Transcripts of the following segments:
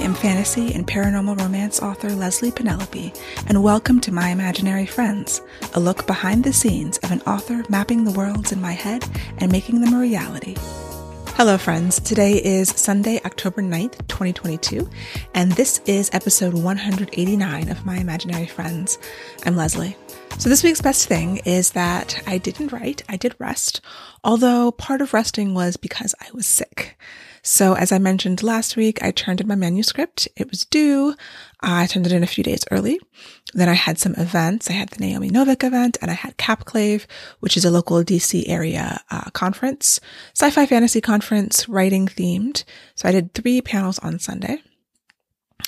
am fantasy and paranormal romance author Leslye Penelope, and welcome to My Imaginary Friends, a look behind the scenes of an author mapping the worlds in my head and making them a reality. Hello, friends. Today is Sunday, October 9th, 2022, and this is episode 189 of My Imaginary Friends. I'm Leslye. So, this week's best thing is that I didn't write, I did rest, although part of resting was because I was sick. So as I mentioned last week, I turned in my manuscript. It was due. I turned it in a few days early. Then I had some events. I had the Naomi Novik event and I had Capclave, which is a local DC area uh, conference, sci-fi fantasy conference, writing themed. So I did three panels on Sunday.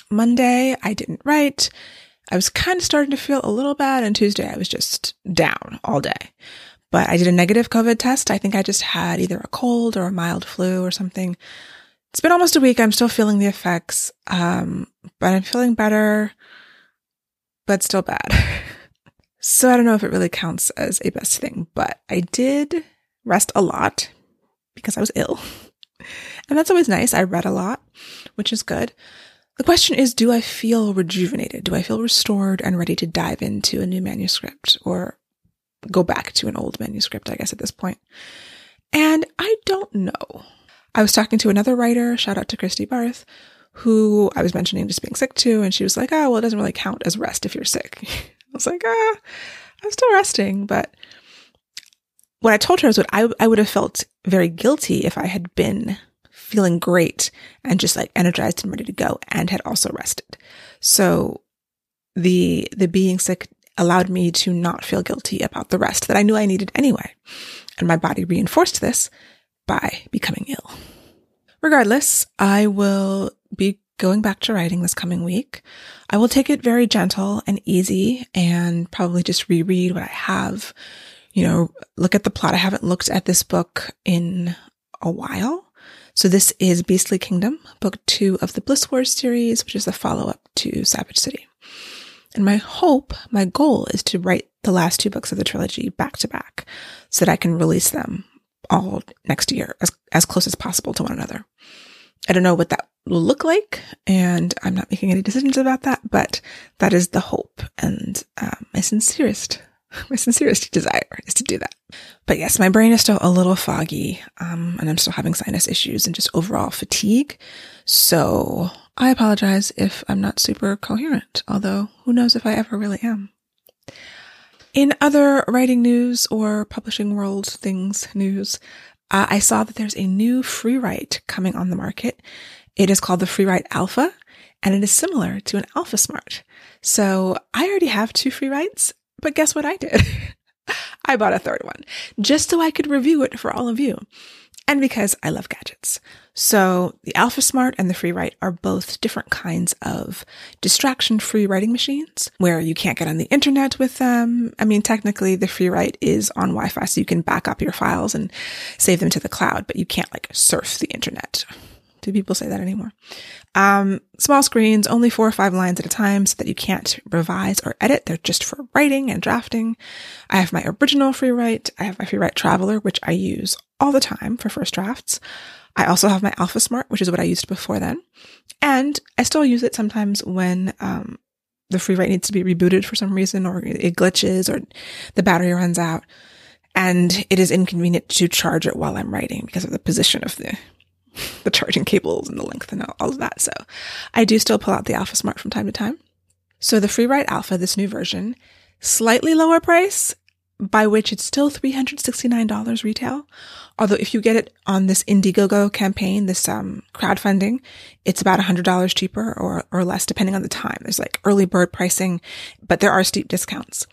Monday, I didn't write. I was kind of starting to feel a little bad. And Tuesday, I was just down all day. But I did a negative COVID test. I think I just had either a cold or a mild flu or something. It's been almost a week. I'm still feeling the effects. Um, but I'm feeling better, but still bad. so I don't know if it really counts as a best thing, but I did rest a lot because I was ill. And that's always nice. I read a lot, which is good. The question is, do I feel rejuvenated? Do I feel restored and ready to dive into a new manuscript or go back to an old manuscript, I guess, at this point. And I don't know. I was talking to another writer, shout out to Christy Barth, who I was mentioning just being sick to, and she was like, oh, well, it doesn't really count as rest if you're sick. I was like, ah, I'm still resting. But what I told her is what I, I would have felt very guilty if I had been feeling great and just like energized and ready to go and had also rested. So the, the being sick allowed me to not feel guilty about the rest that I knew I needed anyway. And my body reinforced this by becoming ill. Regardless, I will be going back to writing this coming week. I will take it very gentle and easy and probably just reread what I have. You know, look at the plot. I haven't looked at this book in a while. So this is Beastly Kingdom, book two of the Bliss Wars series, which is the follow up to Savage City. And my hope, my goal is to write the last two books of the trilogy back to back so that I can release them all next year as, as close as possible to one another. I don't know what that will look like, and I'm not making any decisions about that, but that is the hope and um, my sincerest, my sincerest desire is to do that. But yes, my brain is still a little foggy, um, and I'm still having sinus issues and just overall fatigue. So I apologize if I'm not super coherent, although who knows if I ever really am. In other writing news or publishing world things news, uh, I saw that there's a new Freewrite coming on the market. It is called the Freewrite Alpha, and it is similar to an AlphaSmart. So I already have two Freewrites, but guess what I did? I bought a third one just so I could review it for all of you and because I love gadgets. So the AlphaSmart and the Freewrite are both different kinds of distraction free writing machines where you can't get on the internet with them. I mean, technically the Freewrite is on Wi-Fi so you can back up your files and save them to the cloud, but you can't like surf the internet. Do people say that anymore? Um, small screens, only four or five lines at a time so that you can't revise or edit. They're just for writing and drafting. I have my original Freewrite. I have my Freewrite traveler, which I use all the time for first drafts. I also have my AlphaSmart, which is what I used before then. And I still use it sometimes when, um, the Freewrite needs to be rebooted for some reason or it glitches or the battery runs out. And it is inconvenient to charge it while I'm writing because of the position of the, the charging cables and the length and all of that. So I do still pull out the AlphaSmart from time to time. So the Freewrite Alpha, this new version, slightly lower price, by which it's still $369 retail. Although if you get it on this Indiegogo campaign, this um, crowdfunding, it's about $100 cheaper or, or less depending on the time. There's like early bird pricing, but there are steep discounts.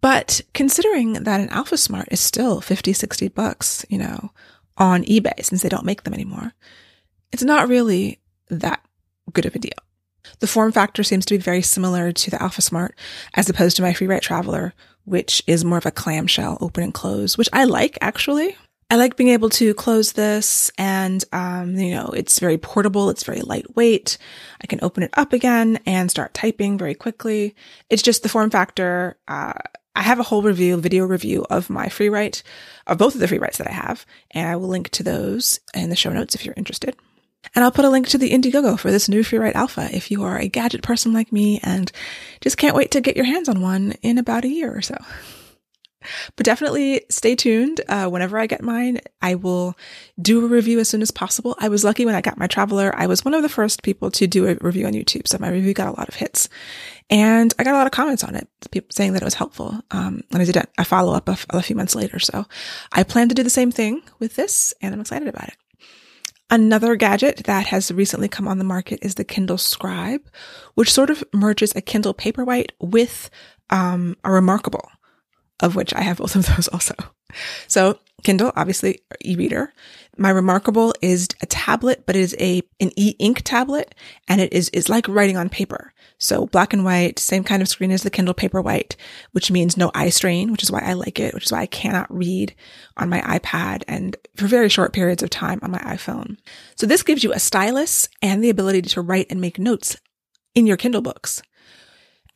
But considering that an AlphaSmart is still 50, 60 bucks, you know, on eBay since they don't make them anymore, it's not really that good of a deal. The form factor seems to be very similar to the AlphaSmart as opposed to my Freewrite Traveler, which is more of a clamshell open and close, which I like actually. I like being able to close this and, um, you know, it's very portable. It's very lightweight. I can open it up again and start typing very quickly. It's just the form factor. Uh, I have a whole review, video review of my Freewrite, of both of the Freewrites that I have, and I will link to those in the show notes if you're interested. And I'll put a link to the Indiegogo for this new Freewrite Alpha if you are a gadget person like me and just can't wait to get your hands on one in about a year or so. But definitely stay tuned. Uh, whenever I get mine, I will do a review as soon as possible. I was lucky when I got my Traveler. I was one of the first people to do a review on YouTube. So my review got a lot of hits and I got a lot of comments on it, people saying that it was helpful. Um, and I did a, follow up a, a few months later. So I plan to do the same thing with this and I'm excited about it. Another gadget that has recently come on the market is the Kindle Scribe, which sort of merges a Kindle Paperwhite with um, a Remarkable of which I have both of those also. So Kindle, obviously e-reader. My Remarkable is a tablet, but it is a an e-ink tablet, and it is is like writing on paper. So black and white, same kind of screen as the Kindle Paperwhite, which means no eye strain, which is why I like it, which is why I cannot read on my iPad and for very short periods of time on my iPhone. So this gives you a stylus and the ability to write and make notes in your Kindle books.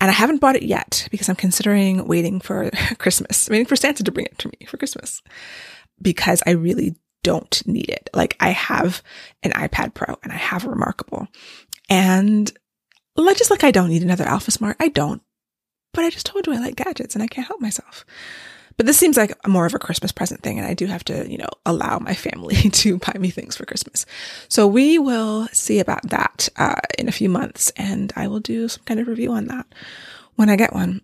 And I haven't bought it yet because I'm considering waiting for Christmas, waiting for Santa to bring it to me for Christmas because I really don't need it. Like I have an iPad Pro and I have a Remarkable and just like I don't need another AlphaSmart. I don't, but I just told you I like gadgets and I can't help myself. But this seems like more of a Christmas present thing. And I do have to, you know, allow my family to buy me things for Christmas. So we will see about that uh, in a few months. And I will do some kind of review on that when I get one.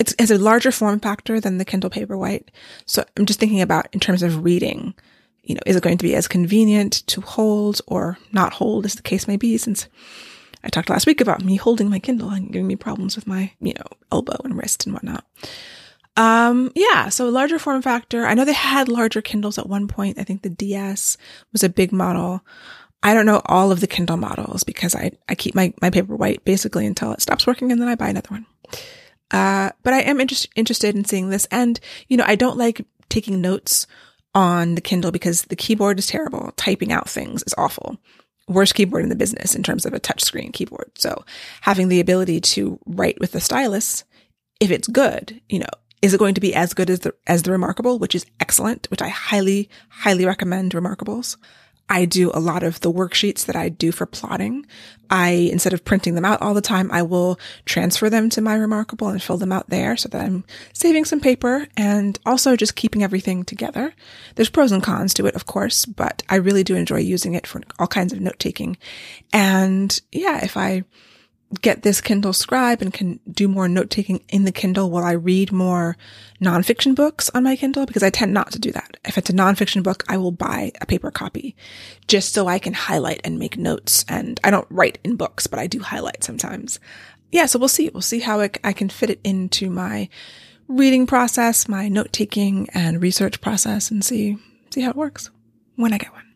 It's, it has a larger form factor than the Kindle Paperwhite. So I'm just thinking about in terms of reading, you know, is it going to be as convenient to hold or not hold as the case may be since I talked last week about me holding my Kindle and giving me problems with my, you know, elbow and wrist and whatnot. Um, yeah, so larger form factor. I know they had larger Kindles at one point. I think the DX was a big model. I don't know all of the Kindle models because I, I keep my, my paper white basically until it stops working and then I buy another one. Uh, but I am inter- interested in seeing this. And, you know, I don't like taking notes on the Kindle because the keyboard is terrible. Typing out things is awful. Worst keyboard in the business in terms of a touchscreen keyboard. So having the ability to write with the stylus, if it's good, you know, is it going to be as good as the, as the Remarkable, which is excellent, which I highly, highly recommend Remarkables. I do a lot of the worksheets that I do for plotting. I, instead of printing them out all the time, I will transfer them to my Remarkable and fill them out there so that I'm saving some paper and also just keeping everything together. There's pros and cons to it, of course, but I really do enjoy using it for all kinds of note taking. And yeah, if I get this Kindle Scribe and can do more note taking in the Kindle while I read more nonfiction books on my Kindle because I tend not to do that. If it's a nonfiction book, I will buy a paper copy just so I can highlight and make notes. And I don't write in books, but I do highlight sometimes. Yeah, so we'll see. We'll see how I can fit it into my reading process, my note taking and research process and see, see how it works when I get one.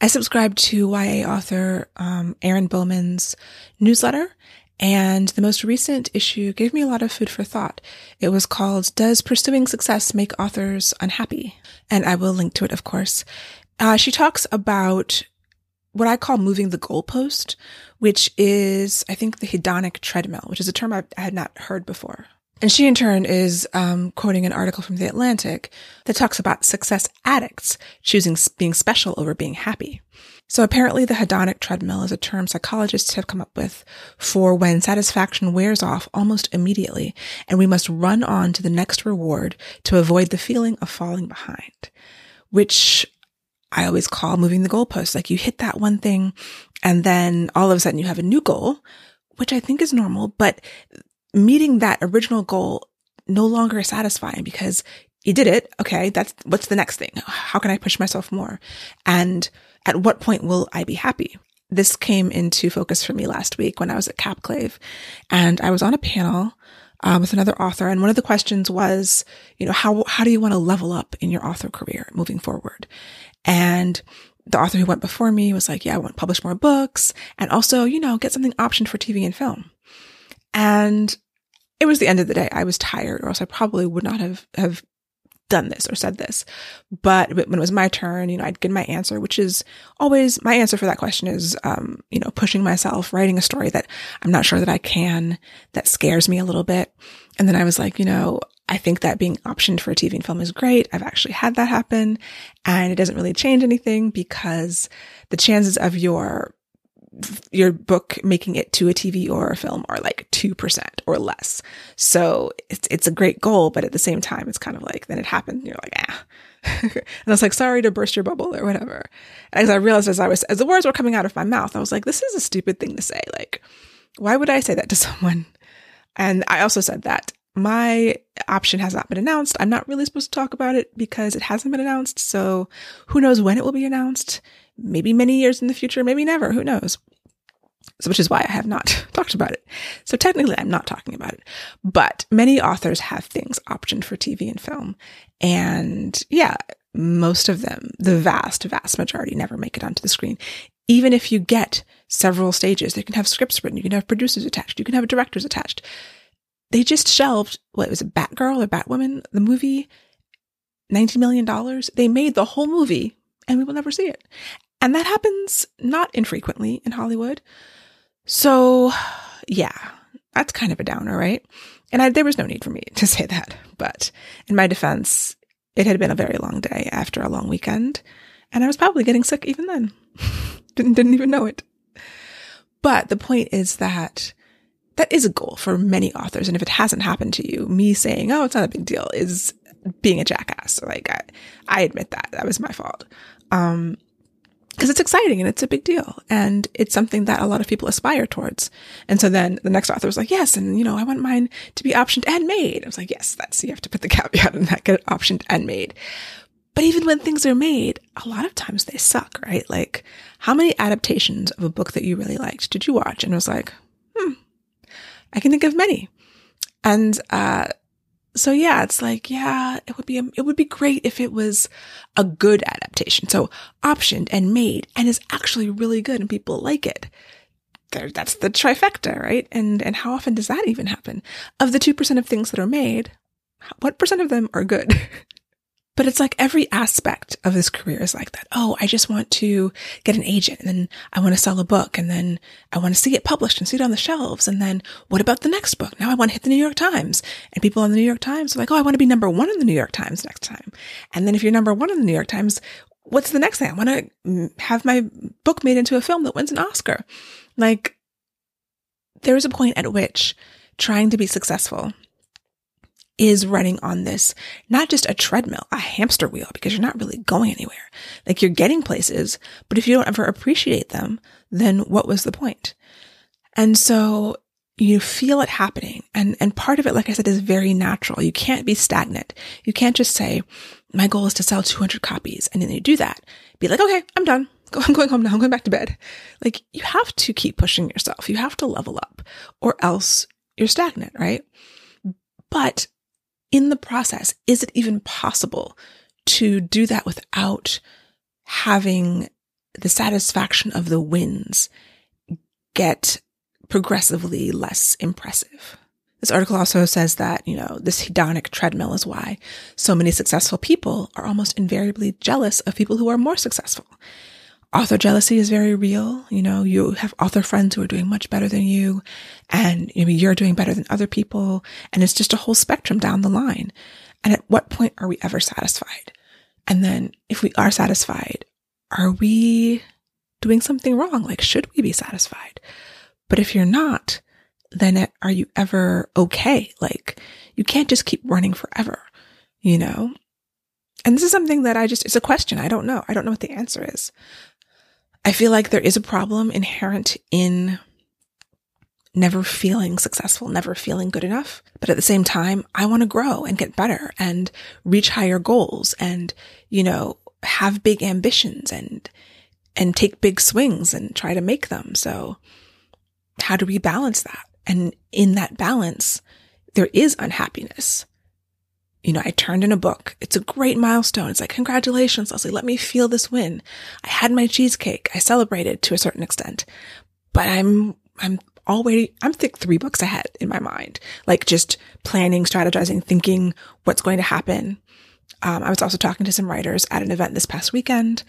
I subscribe to YA author um, Erin Bowman's newsletter, and the most recent issue gave me a lot of food for thought. It was called Does Pursuing Success Make Authors Unhappy? And I will link to it, of course. Uh, she talks about what I call moving the goalpost, which is, I think, the hedonic treadmill, which is a term I had not heard before. And she in turn is um, quoting an article from The Atlantic that talks about success addicts choosing being special over being happy. So apparently the hedonic treadmill is a term psychologists have come up with for when satisfaction wears off almost immediately and we must run on to the next reward to avoid the feeling of falling behind, which I always call moving the goalpost. Like you hit that one thing and then all of a sudden you have a new goal, which I think is normal, but meeting that original goal no longer is satisfying because you did it. Okay. That's what's the next thing? How can I push myself more? And at what point will I be happy? This came into focus for me last week when I was at Capclave and I was on a panel um, with another author. And one of the questions was, you know, how, how do you want to level up in your author career moving forward? And the author who went before me was like, yeah, I want to publish more books and also, you know, get something optioned for TV and film. And it was the end of the day. I was tired or else I probably would not have, have done this or said this. But when it was my turn, you know, I'd get my answer, which is always my answer for that question is, um, you know, pushing myself, writing a story that I'm not sure that I can, that scares me a little bit. And then I was like, you know, I think that being optioned for a TV and film is great. I've actually had that happen and it doesn't really change anything because the chances of your your book making it to a TV or a film are like 2% or less. So it's, it's a great goal, but at the same time, it's kind of like, then it happened and you're like, ah. and I was like, sorry to burst your bubble or whatever. And as I realized as I was, as the words were coming out of my mouth, I was like, this is a stupid thing to say. Like, why would I say that to someone? And I also said that my option has not been announced. I'm not really supposed to talk about it because it hasn't been announced. So who knows when it will be announced? Maybe many years in the future, maybe never. Who knows? So, which is why I have not talked about it. So technically I'm not talking about it, but many authors have things optioned for TV and film. And yeah, most of them, the vast, vast majority never make it onto the screen. Even if you get several stages, they can have scripts written, you can have producers attached, you can have directors attached they just shelved what was it, Batgirl or Batwoman, the movie, $90 million. They made the whole movie and we will never see it. And that happens not infrequently in Hollywood. So yeah, that's kind of a downer, right? And I, there was no need for me to say that. But in my defense, it had been a very long day after a long weekend. And I was probably getting sick even then. didn't, didn't even know it. But the point is that that is a goal for many authors. And if it hasn't happened to you, me saying, oh, it's not a big deal is being a jackass. Like I, I admit that that was my fault. Um, because it's exciting and it's a big deal and it's something that a lot of people aspire towards. And so then the next author was like, yes. And you know, I want mine to be optioned and made. I was like, yes, that's, you have to put the caveat in that, get optioned and made. But even when things are made, a lot of times they suck, right? Like how many adaptations of a book that you really liked did you watch? And it was like, hmm, I can think of many. And, uh, so yeah, it's like, yeah, it would be, um, it would be great if it was a good adaptation. So optioned and made and is actually really good and people like it. There, that's the trifecta, right? And, and how often does that even happen? Of the 2% of things that are made, what percent of them are good? But it's like every aspect of this career is like that. Oh, I just want to get an agent and then I want to sell a book and then I want to see it published and see it on the shelves. And then what about the next book? Now I want to hit the New York Times and people on the New York Times are like, Oh, I want to be number one in the New York Times next time. And then if you're number one in the New York Times, what's the next thing? I want to mm, have my book made into a film that wins an Oscar. Like there is a point at which trying to be successful is running on this, not just a treadmill, a hamster wheel, because you're not really going anywhere. Like you're getting places, but if you don't ever appreciate them, then what was the point? And so you feel it happening. And, and part of it, like I said, is very natural. You can't be stagnant. You can't just say, my goal is to sell 200 copies. And then you do that. Be like, okay, I'm done. I'm going home now. I'm going back to bed. Like you have to keep pushing yourself. You have to level up or else you're stagnant, right? But in the process, is it even possible to do that without having the satisfaction of the wins get progressively less impressive? This article also says that, you know, this hedonic treadmill is why so many successful people are almost invariably jealous of people who are more successful author jealousy is very real. You know, you have author friends who are doing much better than you and maybe you're doing better than other people. And it's just a whole spectrum down the line. And at what point are we ever satisfied? And then if we are satisfied, are we doing something wrong? Like, should we be satisfied? But if you're not, then are you ever okay? Like, you can't just keep running forever, you know? And this is something that I just, it's a question. I don't know. I don't know what the answer is. I feel like there is a problem inherent in never feeling successful, never feeling good enough. But at the same time, I want to grow and get better and reach higher goals and, you know, have big ambitions and, and take big swings and try to make them. So how do we balance that? And in that balance, there is unhappiness you know, I turned in a book. It's a great milestone. It's like, congratulations, Leslye. Let me feel this win. I had my cheesecake. I celebrated to a certain extent, but I'm, I'm already, I'm think three books ahead in my mind, like just planning, strategizing, thinking what's going to happen. Um, I was also talking to some writers at an event this past weekend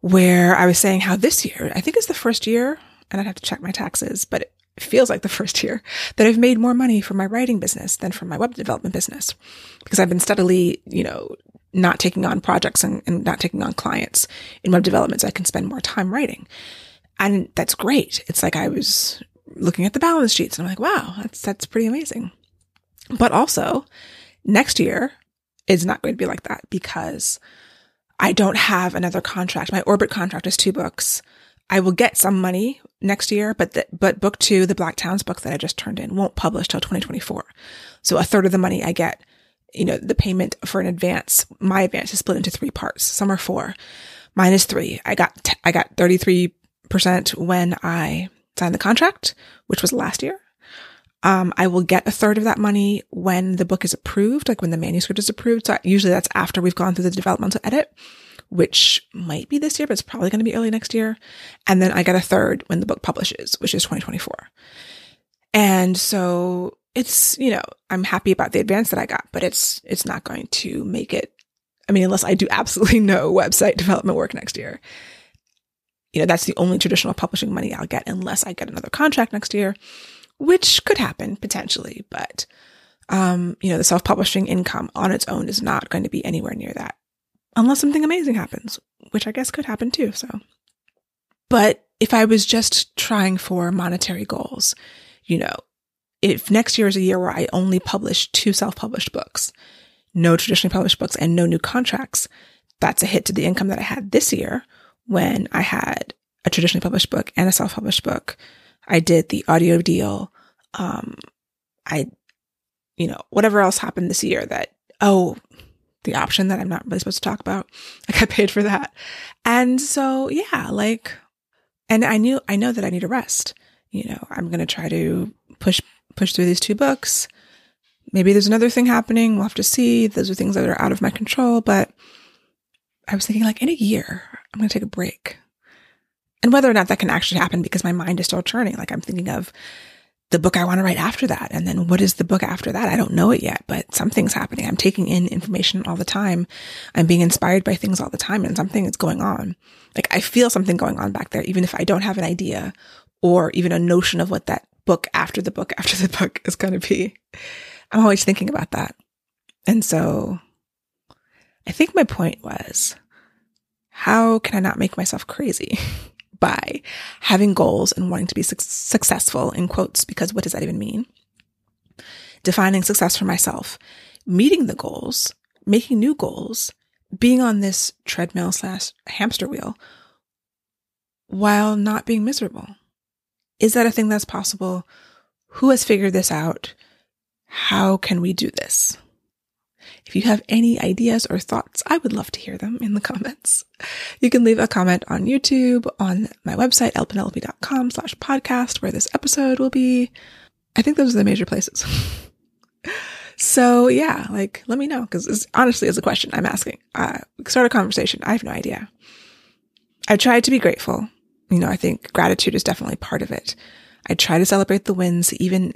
where I was saying how this year, I think is the first year, and I'd have to check my taxes, but it feels like the first year that I've made more money from my writing business than from my web development business because I've been steadily, you know, not taking on projects and, and not taking on clients in web development so I can spend more time writing. And that's great. It's like I was looking at the balance sheets and I'm like, wow, that's, that's pretty amazing. But also next year is not going to be like that because I don't have another contract. My orbit contract is two books. I will get some money next year, but the, but book two, the Black Towns book that I just turned in won't publish till 2024. So a third of the money I get, you know, the payment for an advance, my advance is split into three parts. Some are four. Mine is three. I got, t- I got 33% when I signed the contract, which was last year. Um, I will get a third of that money when the book is approved, like when the manuscript is approved. So usually that's after we've gone through the developmental edit which might be this year, but it's probably going to be early next year. And then I get a third when the book publishes, which is 2024. And so it's, you know, I'm happy about the advance that I got, but it's, it's not going to make it. I mean, unless I do absolutely no website development work next year, you know, that's the only traditional publishing money I'll get unless I get another contract next year, which could happen potentially, but, um, you know, the self-publishing income on its own is not going to be anywhere near that unless something amazing happens, which I guess could happen too. So, but if I was just trying for monetary goals, you know, if next year is a year where I only publish two self-published books, no traditionally published books and no new contracts, that's a hit to the income that I had this year when I had a traditionally published book and a self-published book. I did the audio deal. Um, I, you know, whatever else happened this year that, oh, the option that I'm not really supposed to talk about. I got paid for that. And so, yeah, like, and I knew, I know that I need a rest. You know, I'm going to try to push, push through these two books. Maybe there's another thing happening. We'll have to see. Those are things that are out of my control. But I was thinking, like, in a year, I'm going to take a break. And whether or not that can actually happen because my mind is still churning. Like, I'm thinking of the book I want to write after that. And then what is the book after that? I don't know it yet, but something's happening. I'm taking in information all the time. I'm being inspired by things all the time and something is going on. Like I feel something going on back there, even if I don't have an idea or even a notion of what that book after the book after the book is going to be. I'm always thinking about that. And so I think my point was, how can I not make myself crazy? by having goals and wanting to be su- successful in quotes, because what does that even mean? Defining success for myself, meeting the goals, making new goals, being on this treadmill slash hamster wheel while not being miserable. Is that a thing that's possible? Who has figured this out? How can we do this? If you have any ideas or thoughts, I would love to hear them in the comments. You can leave a comment on YouTube, on my website, lpenelope.com slash podcast, where this episode will be. I think those are the major places. so yeah, like, let me know, because honestly is a question I'm asking. Uh, start a conversation. I have no idea. I try to be grateful. You know, I think gratitude is definitely part of it. I try to celebrate the wins, even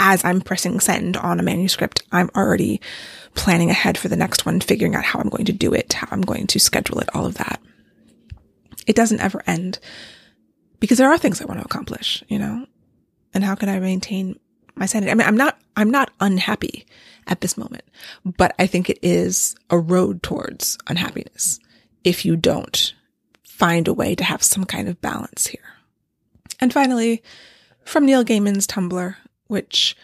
as I'm pressing send on a manuscript, I'm already planning ahead for the next one, figuring out how I'm going to do it, how I'm going to schedule it, all of that. It doesn't ever end because there are things I want to accomplish, you know? And how can I maintain my sanity? I mean, I'm not, I'm not unhappy at this moment, but I think it is a road towards unhappiness if you don't find a way to have some kind of balance here. And finally, from Neil Gaiman's Tumblr, which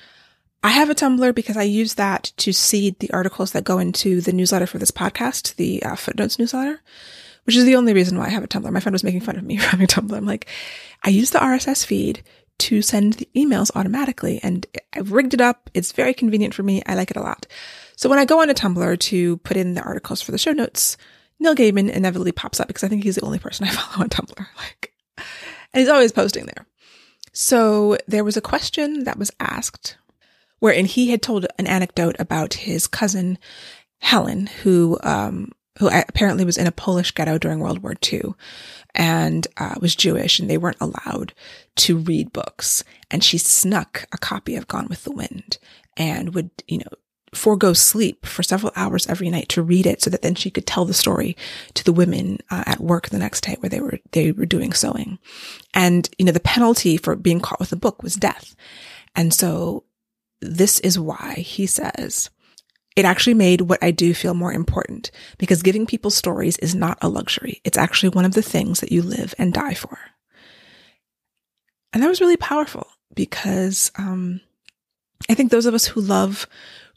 I have a Tumblr because I use that to seed the articles that go into the newsletter for this podcast, the uh, footnotes newsletter, which is the only reason why I have a Tumblr. My friend was making fun of me for having a Tumblr. I'm like, I use the RSS feed to send the emails automatically and I've rigged it up. It's very convenient for me. I like it a lot. So when I go on a Tumblr to put in the articles for the show notes, Neil Gaiman inevitably pops up because I think he's the only person I follow on Tumblr. Like, and he's always posting there. So there was a question that was asked wherein he had told an anecdote about his cousin Helen, who, um, who apparently was in a Polish ghetto during World War II and uh, was Jewish and they weren't allowed to read books. And she snuck a copy of Gone with the Wind and would, you know, forego sleep for several hours every night to read it so that then she could tell the story to the women uh, at work the next day where they were they were doing sewing and you know the penalty for being caught with a book was death and so this is why he says it actually made what I do feel more important because giving people stories is not a luxury. It's actually one of the things that you live and die for. And that was really powerful because um, I think those of us who love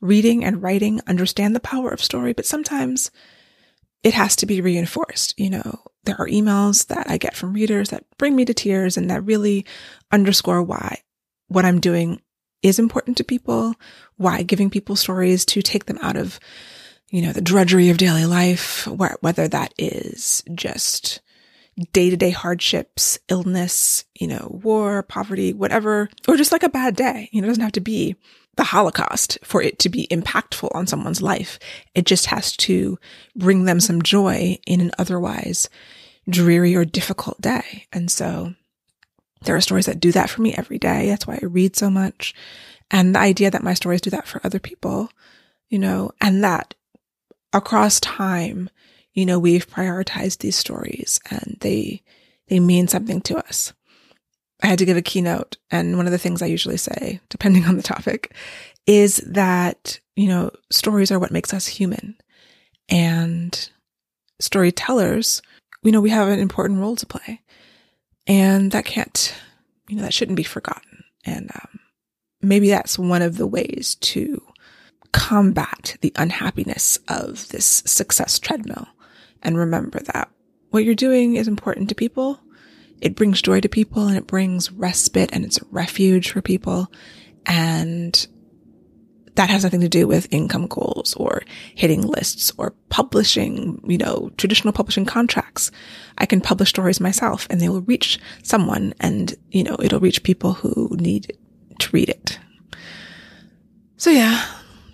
reading and writing understand the power of story, but sometimes it has to be reinforced. You know, there are emails that I get from readers that bring me to tears and that really underscore why what I'm doing is important to people, why giving people stories to take them out of, you know, the drudgery of daily life, whether that is just day to day hardships, illness, you know, war, poverty, whatever, or just like a bad day. You know, it doesn't have to be the Holocaust for it to be impactful on someone's life. It just has to bring them some joy in an otherwise dreary or difficult day. And so there are stories that do that for me every day. That's why I read so much. And the idea that my stories do that for other people, you know, and that across time, you know, we've prioritized these stories and they, they mean something to us. I had to give a keynote and one of the things I usually say, depending on the topic, is that, you know, stories are what makes us human and storytellers, you know, we have an important role to play and that can't, you know, that shouldn't be forgotten. And um, maybe that's one of the ways to combat the unhappiness of this success treadmill. And remember that what you're doing is important to people. It brings joy to people and it brings respite and it's a refuge for people. And that has nothing to do with income goals or hitting lists or publishing, you know, traditional publishing contracts. I can publish stories myself and they will reach someone and, you know, it'll reach people who need to read it. So yeah,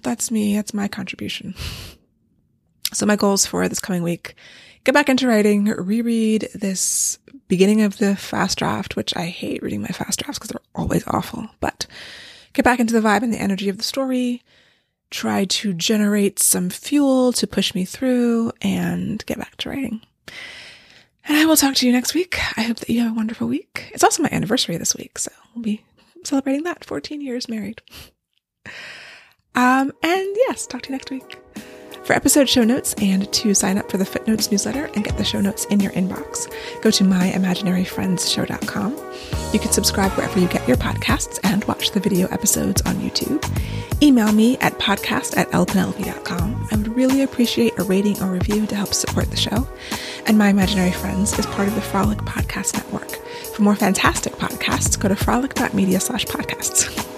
that's me. That's my contribution. So my goals for this coming week, get back into writing, reread this beginning of the fast draft, which I hate reading my fast drafts because they're always awful, but get back into the vibe and the energy of the story, try to generate some fuel to push me through and get back to writing. And I will talk to you next week. I hope that you have a wonderful week. It's also my anniversary this week, so we'll be celebrating that 14 years married. Um, and yes, talk to you next week. For episode show notes and to sign up for the Footnotes newsletter and get the show notes in your inbox, go to myimaginaryfriendsshow.com. You can subscribe wherever you get your podcasts and watch the video episodes on YouTube. Email me at podcast at lpenelope.com. I would really appreciate a rating or review to help support the show. And My Imaginary Friends is part of the Frolic Podcast Network. For more fantastic podcasts, go to frolic.media slash podcasts.